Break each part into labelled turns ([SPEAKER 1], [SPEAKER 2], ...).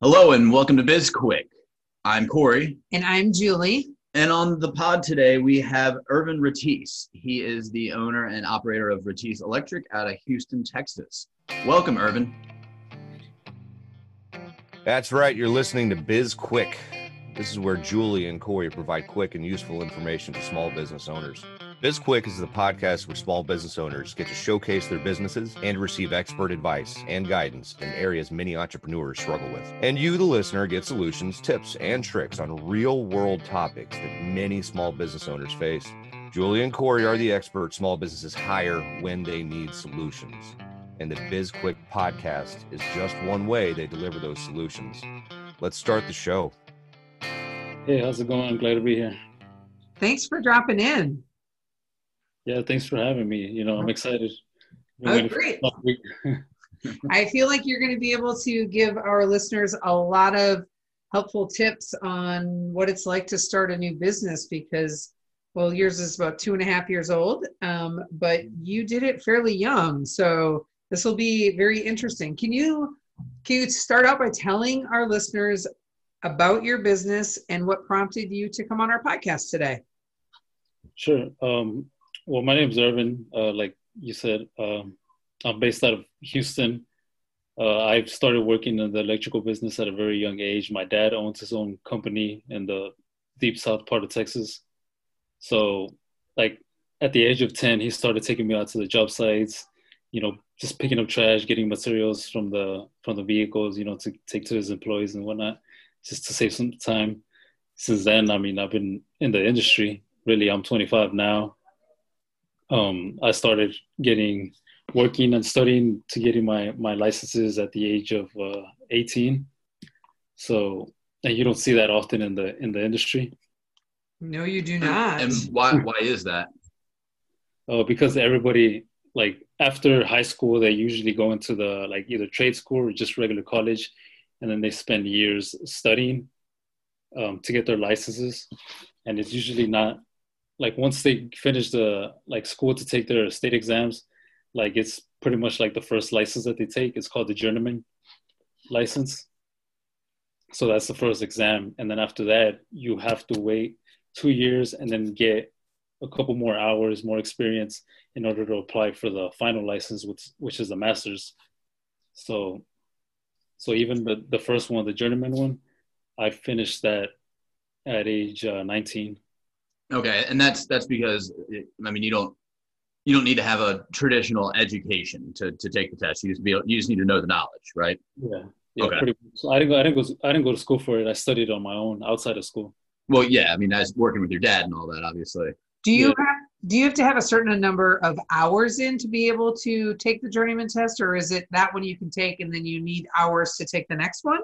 [SPEAKER 1] Hello and welcome to BizQuick. I'm Corey.
[SPEAKER 2] And I'm Julie.
[SPEAKER 1] And on the pod today, we have Irvin Retiz. He is the owner and operator of Retiz Electric out of Houston, Texas. Welcome, Irvin.
[SPEAKER 3] That's right. You're listening to BizQuick. This is where Julie and Corey provide quick and useful information to small business owners. BizQuick is the podcast where small business owners get to showcase their businesses and receive expert advice and guidance in areas many entrepreneurs struggle with. And you, the listener, get solutions, tips, and tricks on real world topics that many small business owners face. Julie and Corey are the experts small businesses hire when they need solutions. And the BizQuick podcast is just one way they deliver those solutions. Let's start the show.
[SPEAKER 4] Hey, how's it going? I'm glad to be here.
[SPEAKER 2] Thanks for dropping in.
[SPEAKER 4] Yeah, thanks for having me. You know, I'm excited.
[SPEAKER 2] Oh, great. I feel like you're going to be able to give our listeners a lot of helpful tips on what it's like to start a new business because, well, yours is about two and a half years old, um, but you did it fairly young. So this will be very interesting. Can you can you start out by telling our listeners about your business and what prompted you to come on our podcast today?
[SPEAKER 4] Sure. Um, well, my name is Irvin. Uh, like you said, um, I'm based out of Houston. Uh, I've started working in the electrical business at a very young age. My dad owns his own company in the deep south part of Texas. So, like at the age of 10, he started taking me out to the job sites, you know, just picking up trash, getting materials from the from the vehicles, you know, to take to his employees and whatnot, just to save some time. Since then, I mean, I've been in the industry. Really, I'm 25 now um, I started getting working and studying to getting my my licenses at the age of uh, 18. So, and you don't see that often in the in the industry.
[SPEAKER 2] No, you do not.
[SPEAKER 1] And why why is that?
[SPEAKER 4] Uh, because everybody like after high school, they usually go into the like either trade school or just regular college, and then they spend years studying um, to get their licenses, and it's usually not like once they finish the like school to take their state exams, like it's pretty much like the first license that they take. It's called the journeyman license. So that's the first exam, and then after that, you have to wait two years and then get a couple more hours, more experience in order to apply for the final license, which which is the master's. So, so even the the first one, the journeyman one, I finished that at age uh, 19.
[SPEAKER 1] Okay, and that's that's because I mean you don't you don't need to have a traditional education to, to take the test. You just be you just need to know the knowledge, right?
[SPEAKER 4] Yeah. Yeah, okay. pretty much. I didn't go. I didn't go. I didn't go to school for it. I studied on my own outside of school.
[SPEAKER 1] Well, yeah. I mean, as working with your dad and all that, obviously.
[SPEAKER 2] Do you
[SPEAKER 1] yeah.
[SPEAKER 2] have Do you have to have a certain number of hours in to be able to take the journeyman test, or is it that one you can take and then you need hours to take the next one?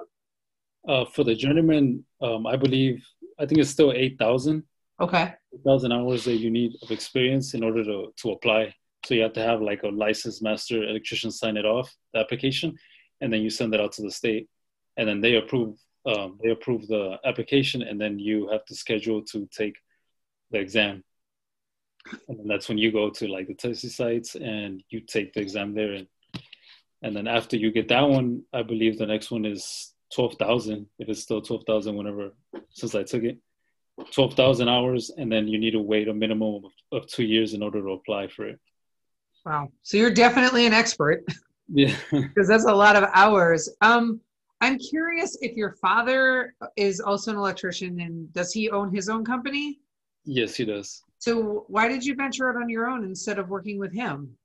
[SPEAKER 4] Uh, for the journeyman, um, I believe I think it's still eight thousand.
[SPEAKER 2] Okay.
[SPEAKER 4] Thousand hours that you need of experience in order to, to apply. So you have to have like a licensed master electrician sign it off the application, and then you send it out to the state, and then they approve um, they approve the application, and then you have to schedule to take the exam. And that's when you go to like the testing sites and you take the exam there, and and then after you get that one, I believe the next one is twelve thousand. If it's still twelve thousand, whenever since I took it 12,000 hours, and then you need to wait a minimum of, of, two years in order to apply for it.
[SPEAKER 2] Wow. So you're definitely an expert.
[SPEAKER 4] Yeah.
[SPEAKER 2] Because that's a lot of hours. Um, I'm curious if your father is also an electrician and does he own his own company?
[SPEAKER 4] Yes, he does.
[SPEAKER 2] So why did you venture out on your own instead of working with him?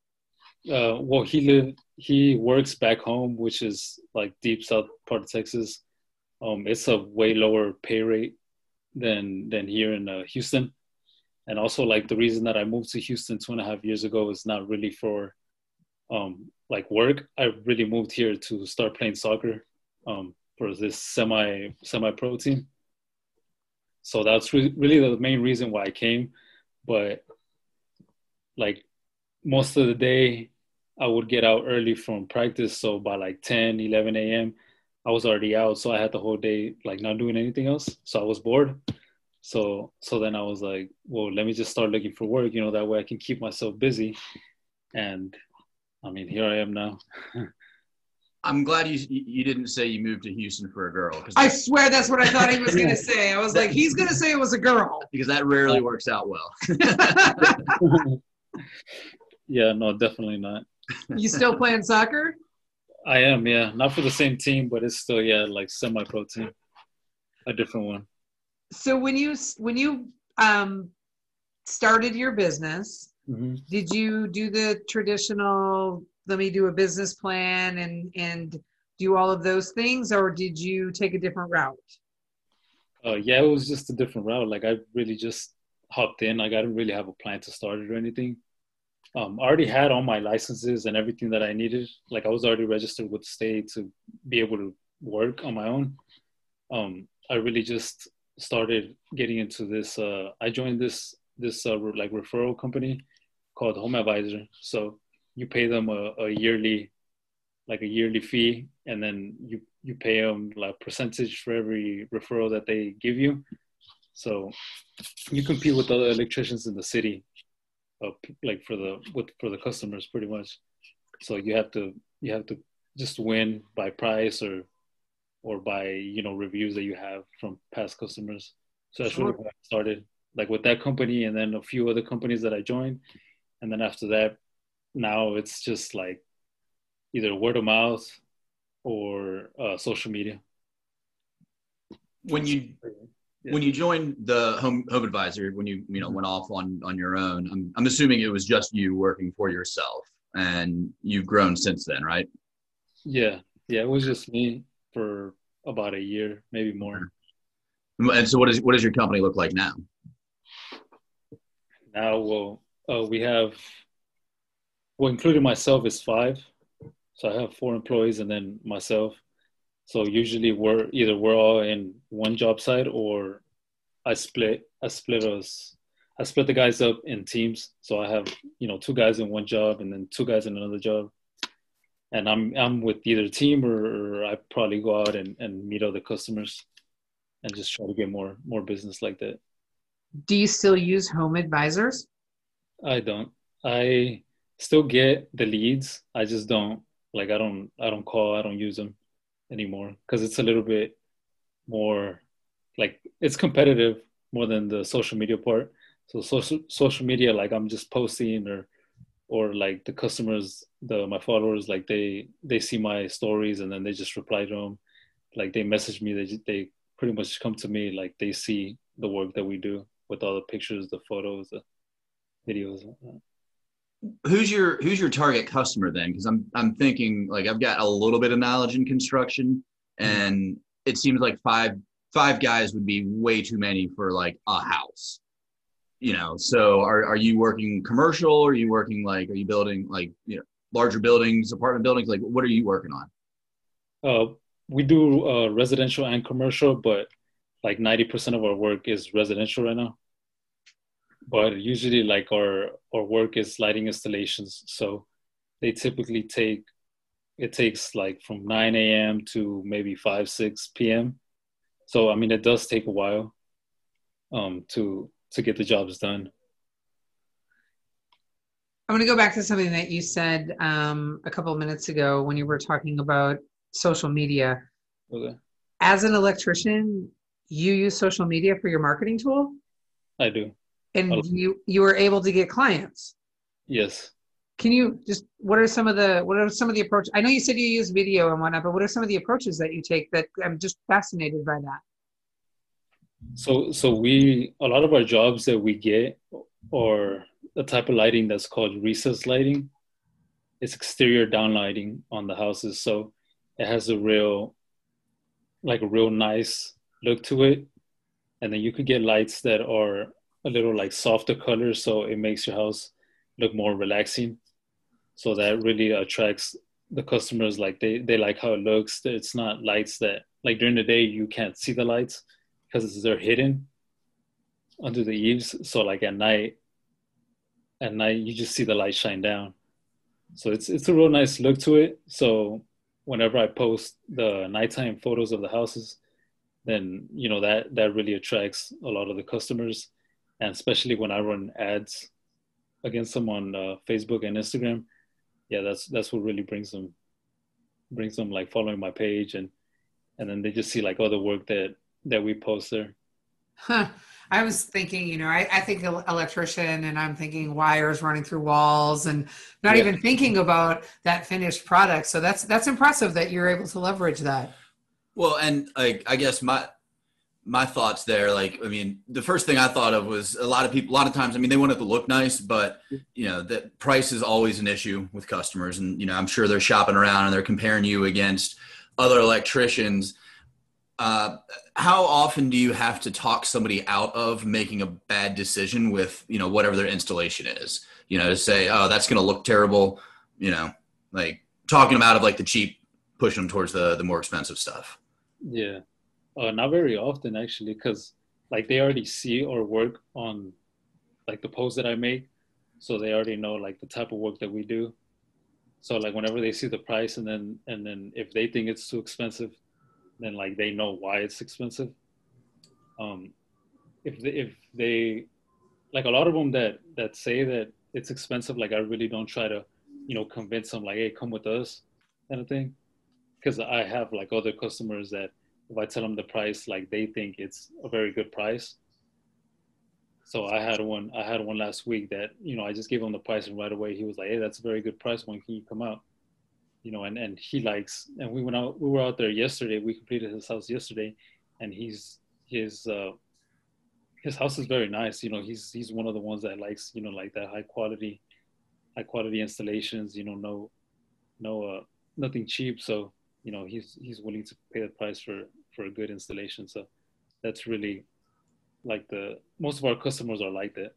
[SPEAKER 4] Uh, well, he live he works back home, which is like deep south part of Texas. Um, it's a way lower pay rate than than here in uh, Houston. And also, like the reason that I moved to Houston two and a half years ago is not really for um, like work. I really moved here to start playing soccer um, for this semi semi pro team. So that's re- really the main reason why I came. But like most of the day, I would get out early from practice. So by like 10, 11 a.m., I was already out, so I had the whole day like not doing anything else. So I was bored. So so then I was like, well, let me just start looking for work. You know, that way I can keep myself busy. And I mean, here I am now.
[SPEAKER 1] I'm glad you you didn't say you moved to Houston for a girl
[SPEAKER 2] I swear that's what I thought he was going to say. I was like, he's going to say it was a girl.
[SPEAKER 1] because that rarely works out well.
[SPEAKER 4] yeah, no, definitely not.
[SPEAKER 2] you still playing soccer?
[SPEAKER 4] I am, yeah. Not for the same team, but it's still, yeah, like semi-pro team, a different one.
[SPEAKER 2] So when you when you um, started your business,
[SPEAKER 4] hmm
[SPEAKER 2] did you do the traditional? Let me do a business plan and and do all of those things, or did you take a different route?
[SPEAKER 4] Uh, yeah, it was just a different route. Like I really just hopped in. Like I didn't really have a plan to start it or anything. Um, I already had all my licenses and everything that I needed. Like I was already registered with the state to be able to work on my own. Um, I really just started getting into this. Uh, I joined this this uh, like referral company called Home Advisor. So you pay them a, a yearly, like a yearly fee, and then you you pay them like percentage for every referral that they give you. So you compete with other electricians in the city, uh, like for the with for the customers, pretty much. So you have to you have to just win by price or or by you know reviews that you have from past customers. So that's really
[SPEAKER 2] Sure.
[SPEAKER 4] how I started, like with that company, and then a few other companies that I joined, and then after that, now it's just like either word of mouth or uh, social media.
[SPEAKER 1] when you
[SPEAKER 4] Yeah.
[SPEAKER 1] when you joined the home home advisor, when you you know went off on on your own, I'm I'm assuming it was just you working for yourself, and you've grown since then, right?
[SPEAKER 4] Yeah, yeah, it was just me for about a year, maybe more.
[SPEAKER 1] And so, what is what does your company look like now?
[SPEAKER 4] Now, well, uh, we have, well, including myself, is five. So I have four employees and then myself. So usually we're either we're all in one job site or I split. I split us. I split the guys up in teams. So I have you know two guys in one job and then two guys in another job. And I'm I'm with either team or, or I probably go out and, and meet other customers and just try to get more more business like that.
[SPEAKER 2] Do you still use home advisors?
[SPEAKER 4] I don't. I still get the leads. I just don't like. I don't. I don't call. I don't use them anymore because it's a little bit more like it's competitive more than the social media part. So social social media, like I'm just posting or or like the customers, the my followers, like they they see my stories and then they just reply to them. Like they message me. They they pretty much come to me. Like they see the work that we do with all the pictures, the photos, the videos.
[SPEAKER 1] Who's your who's your target customer then? Because I'm I'm thinking like I've got a little bit of knowledge in construction, and it seems like five five guys would be way too many for like a house. You know, so are are you working commercial? Or are you working like are you building like you know larger buildings, apartment buildings? Like what are you working on?
[SPEAKER 4] Uh, we do uh, residential and commercial, but like 90% of our work is residential right now. But usually, like our our work is lighting installations, so they typically take it takes like from 9 a.m. to maybe 5 6 p.m. So I mean, it does take a while um, to to get the jobs done.
[SPEAKER 2] I'm going to go back to something that you said um, a couple of minutes ago when you were talking about social media.
[SPEAKER 4] Okay.
[SPEAKER 2] As an electrician, you use social media for your marketing tool,
[SPEAKER 4] I do.
[SPEAKER 2] And
[SPEAKER 4] Oh.
[SPEAKER 2] you you were able to get clients.
[SPEAKER 4] Yes.
[SPEAKER 2] Can you just what are some of the what are some of the approaches? I know you said you use video and whatnot, but what are some of the approaches that you take? That I'm just fascinated by that.
[SPEAKER 4] So so we a lot of our jobs that we get or the type of lighting that's called recess lighting. It's exterior downlighting on the houses, so it has a real like a real nice look to it. And then you could get lights that are a little like softer colors, so it makes your house look more relaxing. So that really attracts the customers. Like they they like how it looks. It's not lights that like during the day you can't see the lights because they're hidden under the eaves. So like at night, at night you just see the light shine down. So it's it's a real nice look to it. So whenever I post the nighttime photos of the houses, then you know that that really attracts a lot of the customers, and especially when I run ads against them on uh, Facebook and Instagram. Yeah, that's that's what really brings them brings them like following my page and and then they just see like all the work that that we post there.
[SPEAKER 2] Huh. I was thinking, you know, I, I think electrician and I'm thinking wires running through walls and not yeah. even thinking about that finished product. So that's that's impressive that you're able to leverage that.
[SPEAKER 5] Well, and like I guess my my thoughts there, like I mean, the first thing I thought of was a lot of people. A lot of times, I mean, they want it to look nice, but you know, that price is always an issue with customers, and you know, I'm sure they're shopping around and they're comparing you against other electricians. Uh, how often do you have to talk somebody out of making a bad decision with you know whatever their installation is? You know to say oh that's going to look terrible you know like talking them out of like the cheap pushing them towards the the more expensive stuff.
[SPEAKER 4] Yeah uh, not very often actually because like they already see or work on like the posts that i make so they already know like the type of work that we do so like whenever they see the price and then and then if they think it's too expensive then like they know why it's expensive. Um, if they, if they like a lot of them that that say that it's expensive, like I really don't try to, you know, convince them like, hey, come with us, kind of thing, because I have like other customers that if I tell them the price, like they think it's a very good price. So I had one, I had one last week that you know I just gave him the price and right away he was like, hey, that's a very good price. When can you come out? you know, and, and he likes, and we went out, we were out there yesterday, we completed his house yesterday and he's, his, uh, his house is very nice. You know, he's, he's one of the ones that likes, you know, like that high quality, high quality installations, you know, no, no, uh, nothing cheap. So, you know, he's, he's willing to pay the price for, for a good installation. So that's really like the, most of our customers are like that.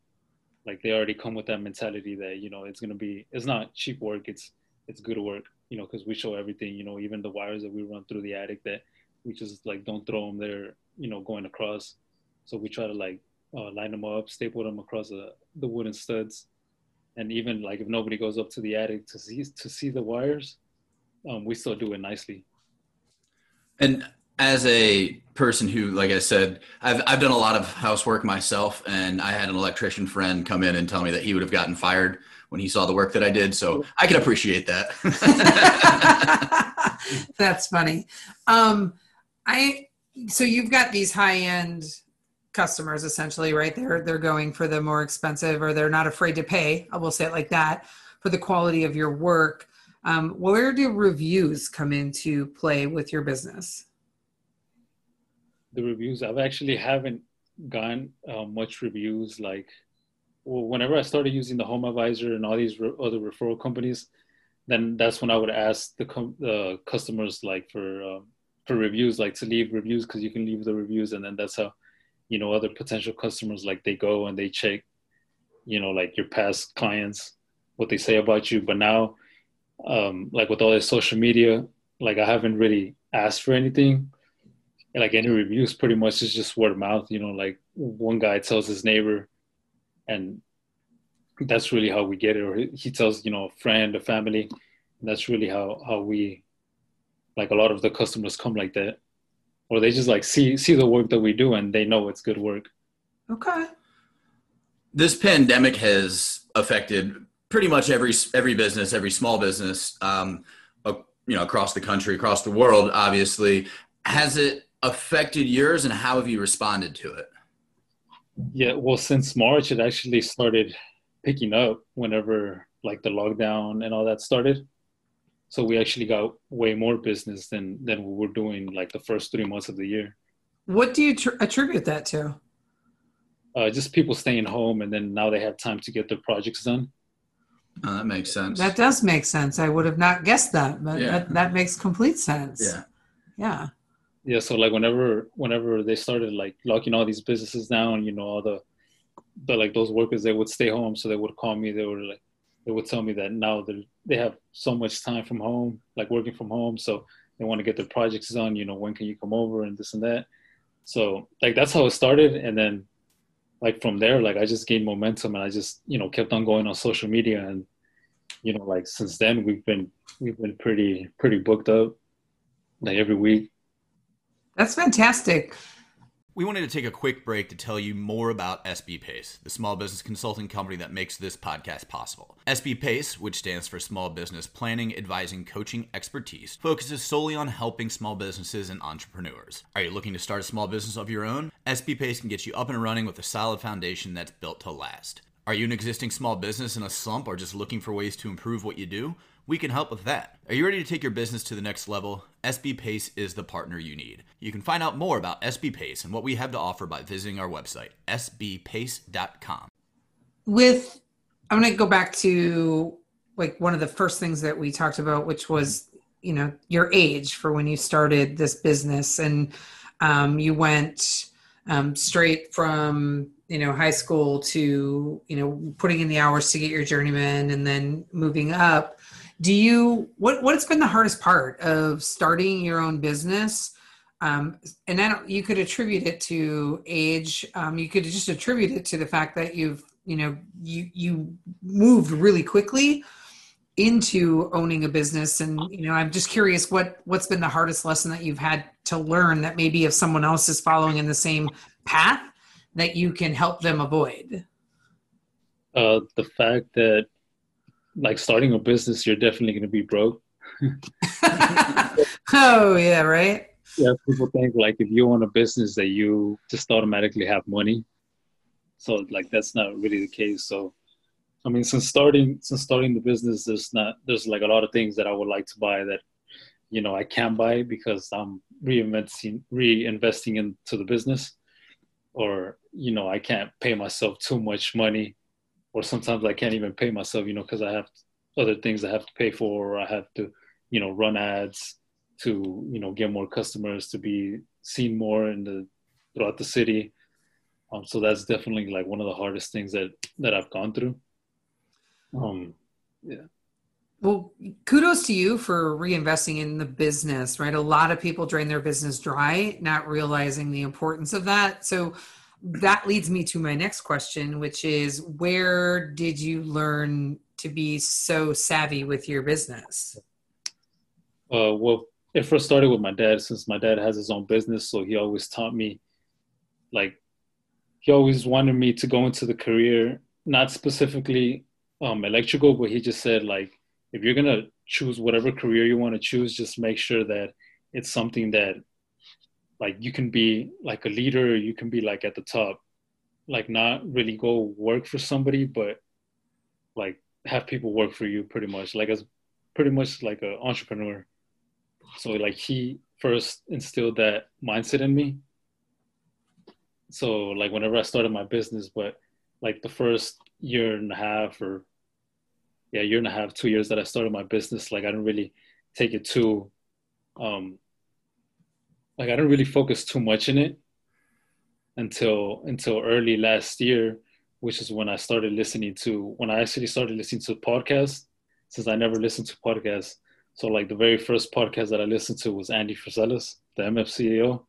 [SPEAKER 4] Like they already come with that mentality that, you know, it's to be, it's not cheap work. It's, it's good work you know, because we show everything, you know, even the wires that we run through the attic that we just like don't throw them there, you know, going across. So we try to like uh, line them up, staple them across the, the wooden studs. And even like if nobody goes up to the attic to see to see the wires, um, we still do it nicely.
[SPEAKER 5] And as a person who, like I said, I've I've done a lot of housework myself, and I had an electrician friend come in and tell me that he would have gotten fired when he saw the work that I did. So I can appreciate that.
[SPEAKER 2] That's funny. Um, I so you've got these high end customers essentially, right? They're they're going for the more expensive, or they're not afraid to pay. I will say it like that for the quality of your work. Um, where do reviews come into play with your business?
[SPEAKER 4] The reviews I've actually haven't gotten uh, much reviews like well, whenever I started using the Home Advisor and all these re- other referral companies, then that's when I would ask the com- the customers like for uh, for reviews, like to leave reviews because you can leave the reviews, and then that's how you know other potential customers like they go and they check, you know, like your past clients what they say about you. But now, um, like with all this social media, like I haven't really asked for anything. Like any reviews, pretty much is just word of mouth. You know, like one guy tells his neighbor and that's really how we get it. Or he tells you know a friend a family and that's really how how we like a lot of the customers come like that. Or they just like see see the work that we do and they know it's good work.
[SPEAKER 2] Okay.
[SPEAKER 5] This pandemic has affected pretty much every every business every small business um, you know across the country across the world obviously. Has it affected yours and how have you responded to it
[SPEAKER 4] yeah, well, since March, it actually started picking up whenever like the lockdown and all that started. So we actually got way more business than than we were doing like the first three months of the year.
[SPEAKER 2] What do you tr- attribute that to?
[SPEAKER 4] Uh, just people staying home, and then now they have time to get their projects done.
[SPEAKER 5] Oh, that makes sense.
[SPEAKER 2] That does make sense. I would have not guessed that, but yeah. that, that makes complete sense.
[SPEAKER 5] Yeah.
[SPEAKER 2] Yeah
[SPEAKER 4] yeah so like whenever whenever they started like locking all these businesses down you know all the the like those workers they would stay home so they would call me they were like they would tell me that now they they have so much time from home like working from home so they want to get their projects done you know when can you come over and this and that. So like that's how it started and then like from there like i just gained momentum and i just you know kept on going on social media and you know like since then we've been we've been pretty pretty booked up like every week
[SPEAKER 2] that's fantastic.
[SPEAKER 5] We wanted to take a quick break to tell you more about SB Pace, the small business consulting company that makes this podcast possible. SB Pace, which stands for Small Business Planning, Advising, Coaching, Expertise, focuses solely on helping small businesses and entrepreneurs. Are you looking to start a small business of your own? SB Pace can get you up and running with a solid foundation that's built to last. Are you an existing small business in a slump or just looking for ways to improve what you do? We can help with that. Are you ready to take your business to the next level? SB Pace is the partner you need. You can find out more about SB Pace and what we have to offer by visiting our website, sbpace.com.
[SPEAKER 2] With, I'm going to go back to like one of the first things that we talked about, which was, you know, your age for when you started this business. And um, you went um, straight from you know high school to you know putting in the hours to get your journeyman and then moving up do you what what's been the hardest part of starting your own business? Um, and then you could attribute it to age. Um, you could just attribute it to the fact that you've you know you you moved really quickly into owning a business. And you know i'm just curious what what's been the hardest lesson that you've had to learn that maybe if someone else is following in the same path that you can help them avoid?
[SPEAKER 4] Uh, the fact that like starting a business, you're definitely going to be broke.
[SPEAKER 2] oh yeah, right.
[SPEAKER 4] Yeah, people think like if you own a business that you just automatically have money. So like that's not really the case. So I mean, since starting since starting the business, there's not there's like a lot of things that I would like to buy that you know I can't buy because I'm reinvesting reinvesting into the business, or you know I can't pay myself too much money or sometimes I can't even pay myself, you know, because I have other things I have to pay for, or I have to, you know, run ads to, you know, get more customers to be seen more in the throughout the city. Um, so that's definitely like one of the hardest things that that I've gone through. Um, yeah.
[SPEAKER 2] Well, kudos to you for reinvesting in the business, right? A lot of people drain their business dry, not realizing the importance of that. So, that leads me to my next question, which is where did you learn to be so savvy with your business?
[SPEAKER 4] Uh, well, it first started with my dad, since my dad has his own business. So he always taught me, like, he always wanted me to go into the career, not specifically um, electrical, but he just said, like, if you're going to choose whatever career you want to choose, just make sure that it's something that like you can be like a leader you can be like at the top like not really go work for somebody but like have people work for you pretty much like as pretty much like an entrepreneur. So like he first instilled that mindset in me. So like whenever i started my business but like the first year and a half or yeah year and a half two years that i started my business like i didn't really take it too um like I didn't really focus too much in it until until early last year, which is when I started listening to when I actually started listening to podcasts since I never listened to podcasts. So like the very first podcast that I listened to was Andy Frisella's, the MFCEO.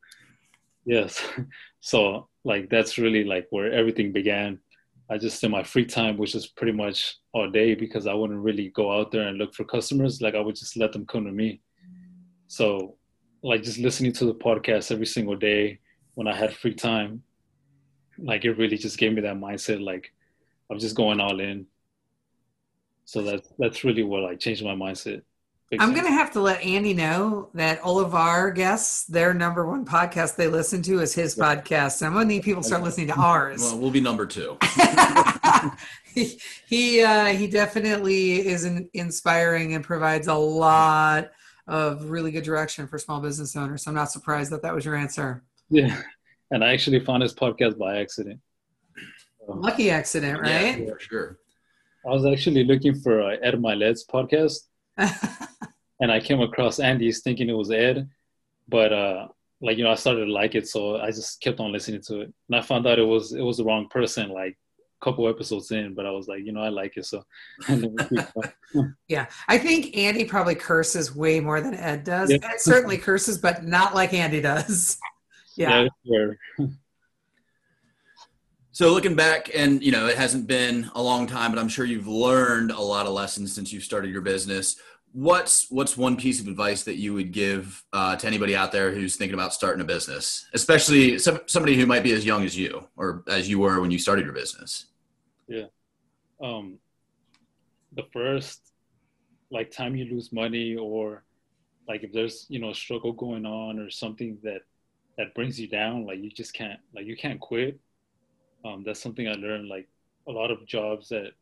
[SPEAKER 4] Yes. so like that's really like where everything began. I just in my free time, which is pretty much all day because I wouldn't really go out there and look for customers. Like I would just let them come to me. So like just listening to the podcast every single day when I had free time, like it really just gave me that mindset like I'm just going all in. So that's that's really what like changed my mindset.
[SPEAKER 2] Big I'm gonna have to let Andy know that all of our guests, their number one podcast they listen to is his yeah. podcast. I'm gonna need people to start listening to ours.
[SPEAKER 5] Well, we'll be number two.
[SPEAKER 2] he he, uh, he definitely is an inspiring and provides a lot of really good direction for small business owners. So I'm not surprised that that was your answer.
[SPEAKER 4] Yeah. And I actually found this podcast by accident.
[SPEAKER 2] Lucky accident, right?
[SPEAKER 5] Yeah, for sure.
[SPEAKER 4] I was actually looking for uh, Ed Mylett's podcast. and I came across Andy's thinking it was Ed. But uh, like, you know, I started to like it. So I just kept on listening to it. And I found out it was, it was the wrong person. Like couple episodes in, but I was like, you know, I like it. So
[SPEAKER 2] yeah, I think Andy probably curses way more than Ed does. Yeah. Ed certainly curses, but not like Andy does. Yeah. yeah
[SPEAKER 5] so looking back, and you know, it hasn't been a long time, but I'm sure you've learned a lot of lessons since you started your business. what's what's one piece of advice that you would give uh, to anybody out there who's thinking about starting a business, especially some, somebody who might be as young as you or as you were when you started your business?
[SPEAKER 4] Yeah, um, the first like time you lose money or like if there's you know a struggle going on or something that that brings you down, like you just can't like you can't quit. Um, that's something I learned. Like a lot of jobs that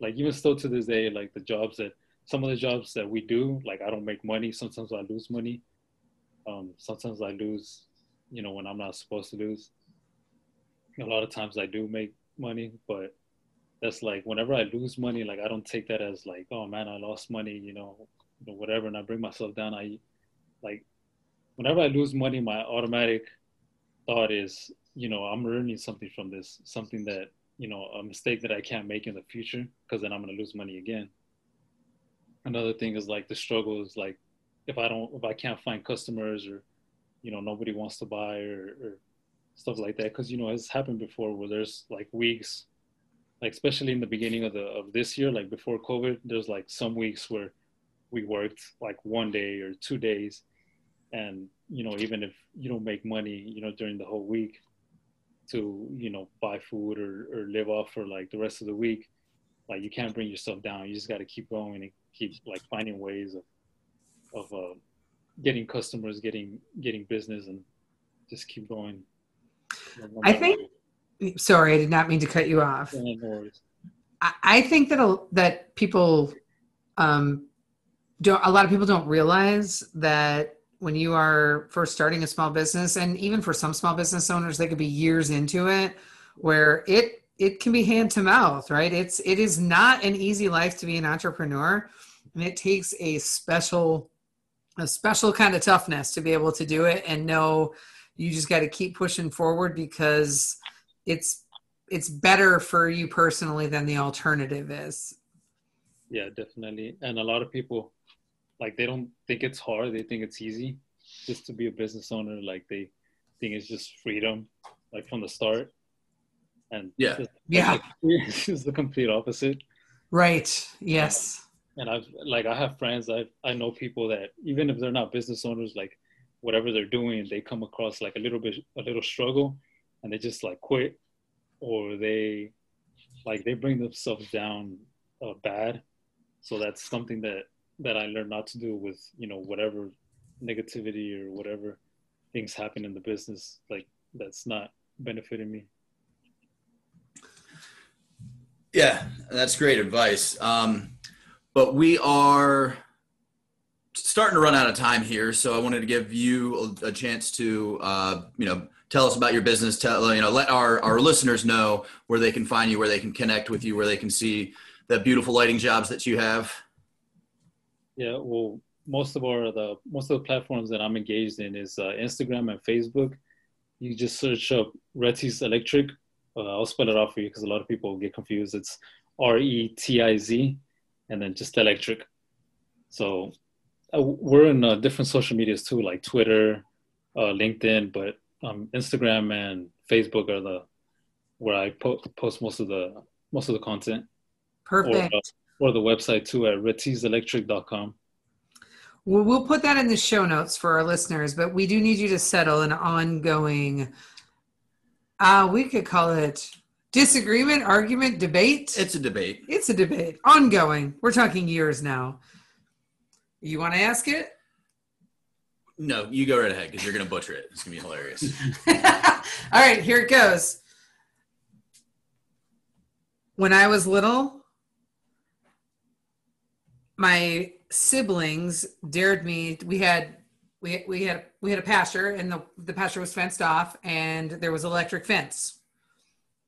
[SPEAKER 4] like even still to this day, like the jobs that some of the jobs that we do, like I don't make money. Sometimes I lose money. Um, sometimes I lose, you know, when I'm not supposed to lose. A lot of times I do make money, but that's like whenever I lose money, like I don't take that as like, oh man, I lost money, you know, whatever, and I bring myself down. I like whenever I lose money, my automatic thought is, you know, I'm learning something from this, something that, you know, a mistake that I can't make in the future, because then I'm gonna lose money again another thing is like the struggle is like if I don't if I can't find customers or you know nobody wants to buy or, or stuff like that because you know it's happened before where there's like weeks like especially in the beginning of the of this year like before covid there's like some weeks where we worked like one day or two days and you know even if you don't make money you know during the whole week to you know buy food or, or live off for like the rest of the week like you can't bring yourself down you just got to keep going and keep like finding ways of of uh, getting customers, getting getting business, and just keep going.
[SPEAKER 2] I think. Sorry, I did not mean to cut you off. I think that that people um, don't. A lot of people don't realize that when you are first starting a small business, and even for some small business owners, they could be years into it, where it it can be hand to mouth, right? It's it is not an easy life to be an entrepreneur and it takes a special a special kind of toughness to be able to do it and know you just got to keep pushing forward because it's it's better for you personally than the alternative is.
[SPEAKER 4] Yeah definitely. And a lot of people like they don't think it's hard. They think it's easy just to be a business owner. Like they think it's just freedom like from the start. And
[SPEAKER 5] yeah.
[SPEAKER 4] it's,
[SPEAKER 2] yeah.
[SPEAKER 4] it's the complete opposite.
[SPEAKER 2] Right. Yes.
[SPEAKER 4] And I've like I have friends I I know people that even if they're not business owners like whatever they're doing they come across like a little bit a little struggle and they just like quit or they like they bring themselves down uh, bad. So that's something that that I learned not to do with you know whatever negativity or whatever things happen in the business like that's not benefiting me.
[SPEAKER 5] Yeah that's great advice. Um but we are starting to run out of time here, so I wanted to give you a, a chance to, uh, you know, tell us about your business. Tell you know, let our our listeners know where they can find you, where they can connect with you, where they can see the beautiful lighting jobs that you have.
[SPEAKER 4] Yeah, well, most of our the most of the platforms that I'm engaged in is uh, Instagram and Facebook. You just search up Retiz Electric. Uh, I'll spell it out for you because a lot of people get confused. It's R E T I Z and then just electric. So uh, we're in uh, different social medias too, like Twitter, uh, LinkedIn, but um, Instagram and Facebook are the where I po- post most of the most of the content.
[SPEAKER 2] Perfect.
[SPEAKER 4] Or, uh, or the website too at retizelectric.com.
[SPEAKER 2] Well, we'll put that in the show notes for our listeners, but we do need you to settle an ongoing. Uh, we could call it disagreement, argument, debate.
[SPEAKER 5] It's a debate.
[SPEAKER 2] It's a debate. Ongoing. We're talking years now. You want to ask it?
[SPEAKER 5] No, you go right ahead because you're going to butcher it. It's going to be hilarious.
[SPEAKER 2] All right, here it goes. When I was little, my siblings dared me. We had we we had we had a pasture, and the the pasture was fenced off, and there was electric fence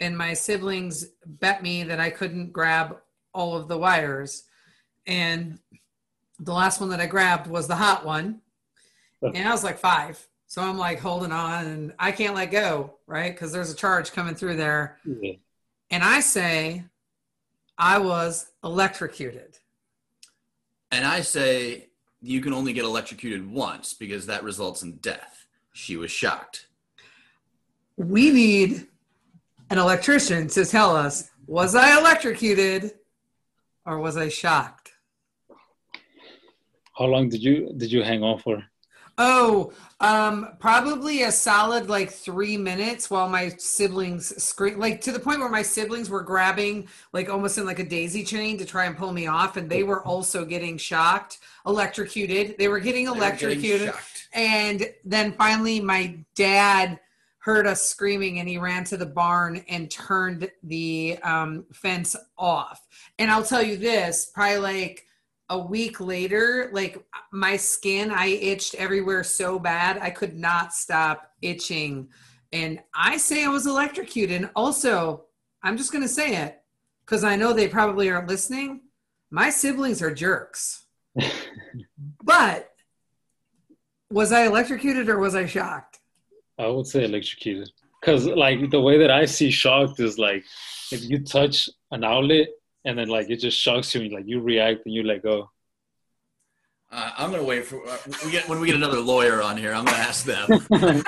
[SPEAKER 2] and my siblings bet me that I couldn't grab all of the wires. And the last one that I grabbed was the hot one. And I was like five. So I'm like holding on and I can't let go, right? Because there's a charge coming through there. Yeah. And I say, I was electrocuted.
[SPEAKER 5] And I say, you can only get electrocuted once because that results in death. She was shocked.
[SPEAKER 2] We need an electrician to tell us was I electrocuted or was I shocked?
[SPEAKER 4] How long did you did you hang on for?
[SPEAKER 2] Oh, um, probably a solid like three minutes while my siblings scream, like to the point where my siblings were grabbing, like almost in like a daisy chain to try and pull me off, and they were also getting shocked, electrocuted. They were getting
[SPEAKER 5] They were
[SPEAKER 2] electrocuted,
[SPEAKER 5] getting
[SPEAKER 2] and then finally my dad heard us screaming, and he ran to the barn and turned the um, fence off. And I'll tell you this, probably like a week later, like my skin, I itched everywhere so bad I could not stop itching. And I say I was electrocuted. And also, I'm just going to say it because I know they probably aren't listening. My siblings are jerks. but was I electrocuted or was I shocked?
[SPEAKER 4] I would say electrocuted. Because like the way that I see shocked is like if you touch an outlet and then like it just shocks you and like you react and you let go.
[SPEAKER 5] Uh, I'm gonna wait for uh, we get when we get another lawyer on here. I'm gonna ask them.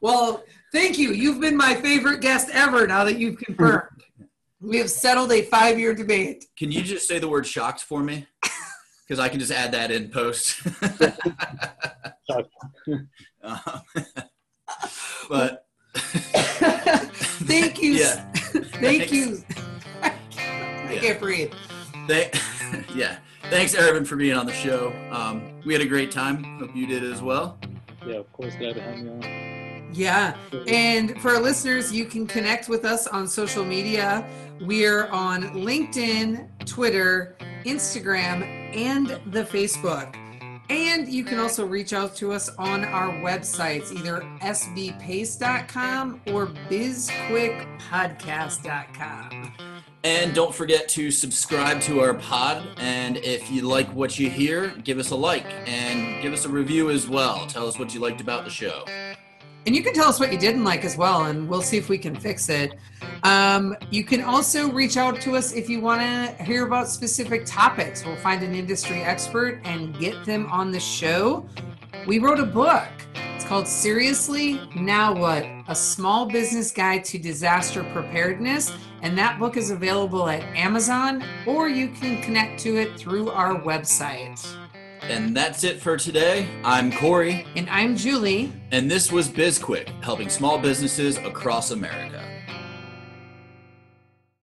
[SPEAKER 2] Well, thank you. You've been my favorite guest ever now that you've confirmed. We have settled a five year debate.
[SPEAKER 5] Can you just say the word shocked for me? Because I can just add that in post. Um, but
[SPEAKER 2] Thank you.
[SPEAKER 5] Yeah.
[SPEAKER 2] Thank you. I
[SPEAKER 5] Yeah.
[SPEAKER 2] can't breathe.
[SPEAKER 5] They, yeah. Thanks, Ervin, for being on the show. Um, we had a great time. Hope you did as well.
[SPEAKER 4] Yeah, of course, glad to have me on.
[SPEAKER 2] Yeah. And for our listeners, you can connect with us on social media. We're on LinkedIn, Twitter, Instagram, and the Facebook. And you can also reach out to us on our websites, either sbpace.com or bizquickpodcast.com.
[SPEAKER 5] And don't forget to subscribe to our pod. And if you like what you hear, give us a like and give us a review as well. Tell us what you liked about the show.
[SPEAKER 2] And you can tell us what you didn't like as well, and we'll see if we can fix it. Um, you can also reach out to us if you want to hear about specific topics. We'll find an industry expert and get them on the show. We wrote a book. It's called Seriously Now What? A Small Business Guide to Disaster Preparedness. And that book is available at Amazon, or you can connect to it through our website.
[SPEAKER 5] And that's it for today. I'm Corey,
[SPEAKER 2] And I'm Julie.
[SPEAKER 5] and this was BizQuick, helping small businesses across America.